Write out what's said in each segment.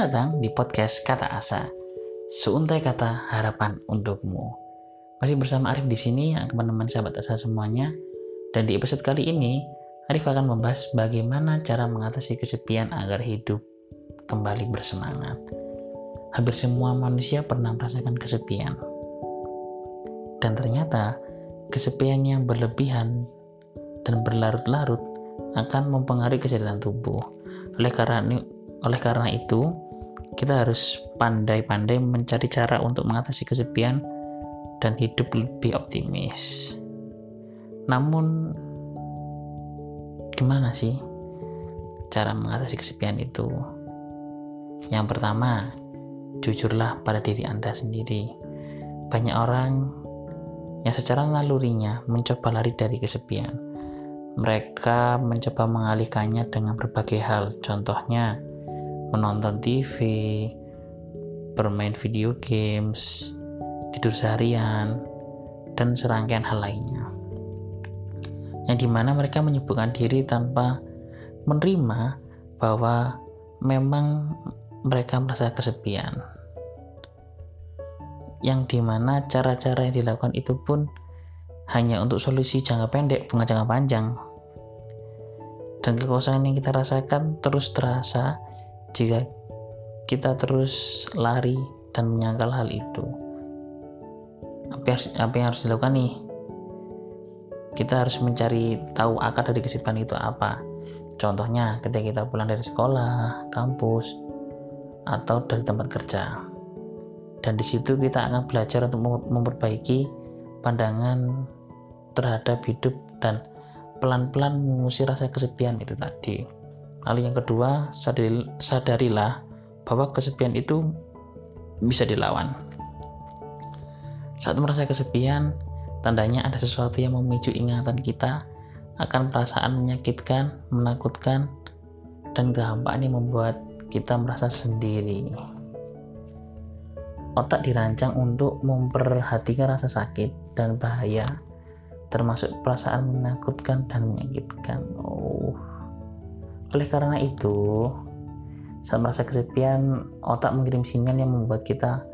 Datang di podcast Kata Asa. Seuntai kata harapan untukmu. Masih bersama Arif di sini yang akan menemani sahabat Asa semuanya. Dan di episode kali ini, Arif akan membahas bagaimana cara mengatasi kesepian agar hidup kembali bersemangat. Hampir semua manusia pernah merasakan kesepian. Dan ternyata, kesepian yang berlebihan dan berlarut-larut akan mempengaruhi kesehatan tubuh. Oleh karena oleh karena itu, kita harus pandai-pandai mencari cara untuk mengatasi kesepian dan hidup lebih optimis. Namun, gimana sih cara mengatasi kesepian itu? Yang pertama, jujurlah pada diri Anda sendiri. Banyak orang yang secara nalurinya mencoba lari dari kesepian. Mereka mencoba mengalihkannya dengan berbagai hal, contohnya menonton TV, bermain video games, tidur seharian, dan serangkaian hal lainnya. Yang di mana mereka menyibukkan diri tanpa menerima bahwa memang mereka merasa kesepian. Yang di mana cara-cara yang dilakukan itu pun hanya untuk solusi jangka pendek, bukan jangka panjang. Dan kekosongan yang kita rasakan terus terasa jika kita terus lari dan menyangkal hal itu apa yang, harus dilakukan nih? Kita harus mencari tahu akar dari kesibukan itu apa. Contohnya ketika kita pulang dari sekolah kampus atau dari tempat kerja. Dan di situ kita akan belajar untuk memperbaiki pandangan terhadap hidup dan pelan-pelan mengusir rasa kesepian itu tadi. Lalu yang kedua, sadarilah bahwa kesepian itu bisa dilawan. Saat merasa kesepian, tandanya ada sesuatu yang memicu ingatan kita akan perasaan menyakitkan, menakutkan, dan kehampaan yang membuat kita merasa sendiri. Otak dirancang untuk memperhatikan rasa sakit dan bahaya, termasuk perasaan menakutkan dan menyakitkan. Oh, oleh karena itu, saat merasa kesepian, otak mengirim sinyal yang membuat kita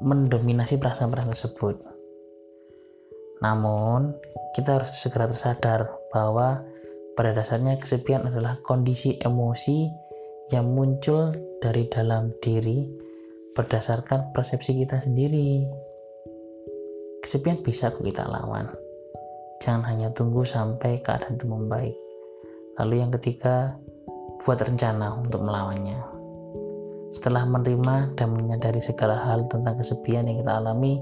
mendominasi perasaan-perasaan tersebut. Namun, kita harus segera tersadar bahwa pada dasarnya kesepian adalah kondisi emosi yang muncul dari dalam diri berdasarkan persepsi kita sendiri. Kesepian bisa kita lawan. Jangan hanya tunggu sampai keadaan itu membaik. Lalu yang ketiga, buat rencana untuk melawannya. Setelah menerima dan menyadari segala hal tentang kesepian yang kita alami,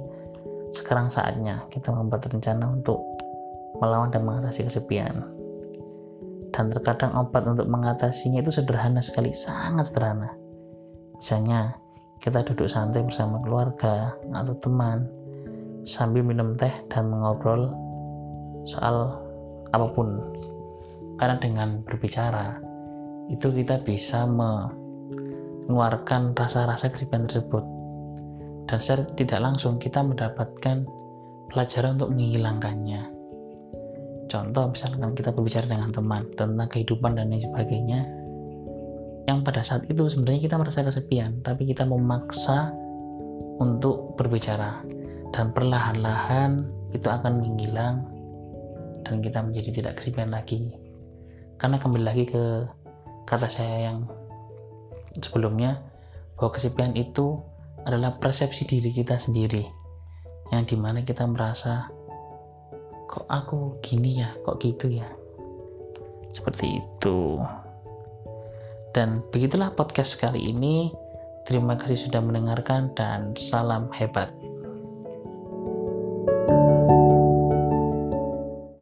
sekarang saatnya kita membuat rencana untuk melawan dan mengatasi kesepian. Dan terkadang obat untuk mengatasinya itu sederhana sekali, sangat sederhana. Misalnya, kita duduk santai bersama keluarga atau teman sambil minum teh dan mengobrol soal apa pun karena dengan berbicara itu kita bisa mengeluarkan rasa-rasa kesepian tersebut. Dan secara tidak langsung kita mendapatkan pelajaran untuk menghilangkannya. Contoh misalkan kita berbicara dengan teman tentang kehidupan dan lain sebagainya yang pada saat itu sebenarnya kita merasa kesepian tapi kita memaksa untuk berbicara. Dan perlahan-lahan itu akan menghilang dan kita menjadi tidak kesepian lagi karena kembali lagi ke kata saya yang sebelumnya bahwa kesepian itu adalah persepsi diri kita sendiri. Yang di mana kita merasa kok aku gini ya? Kok gitu ya? Seperti itu. Dan begitulah podcast kali ini. Terima kasih sudah mendengarkan dan salam hebat